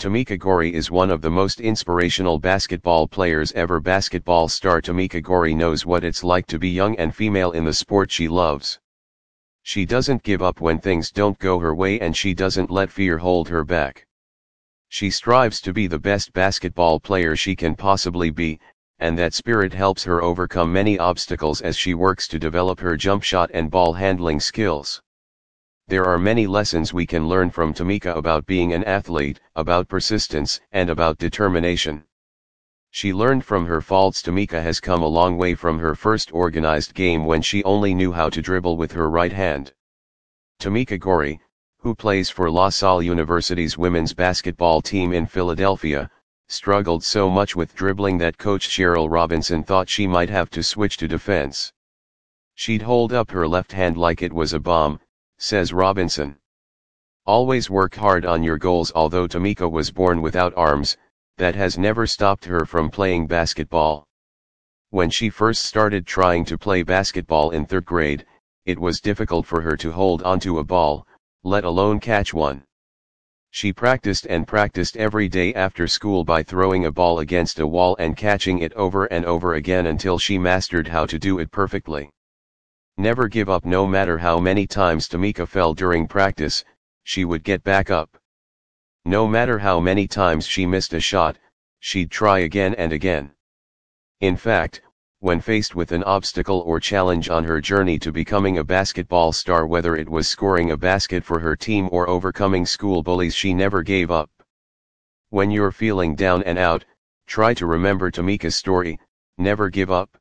Tamica Goree is one of the most inspirational basketball players ever. Basketball star Tamica Goree knows what it's like to be young and female in the sport she loves. She doesn't give up when things don't go her way and she doesn't let fear hold her back. She strives to be the best basketball player she can possibly be, and that spirit helps her overcome many obstacles as she works to develop her jump shot and ball handling skills. There are many lessons we can learn from Tamica about being an athlete, about persistence, and about determination. She learned from her faults. Tamica has come a long way from her first organized game when she only knew how to dribble with her right hand. Tamica Goree, who plays for La Salle University's women's basketball team in Philadelphia, struggled so much with dribbling that coach Cheryl Robinson thought she might have to switch to defense. She'd hold up her left hand like it was a bomb, says Robinson. Always work hard on your goals although Tamica was born without arms, that has never stopped her from playing basketball. When she first started trying to play basketball in third grade, it was difficult for her to hold onto a ball, let alone catch one. She practiced and practiced every day after school by throwing a ball against a wall and catching it over and over again until she mastered how to do it perfectly. Never give up no matter how many times Tamica fell during practice, she would get back up. No matter how many times she missed a shot, she'd try again and again. In fact, when faced with an obstacle or challenge on her journey to becoming a basketball star whether it was scoring a basket for her team or overcoming school bullies she never gave up. When you're feeling down and out, try to remember Tamica's story, never give up.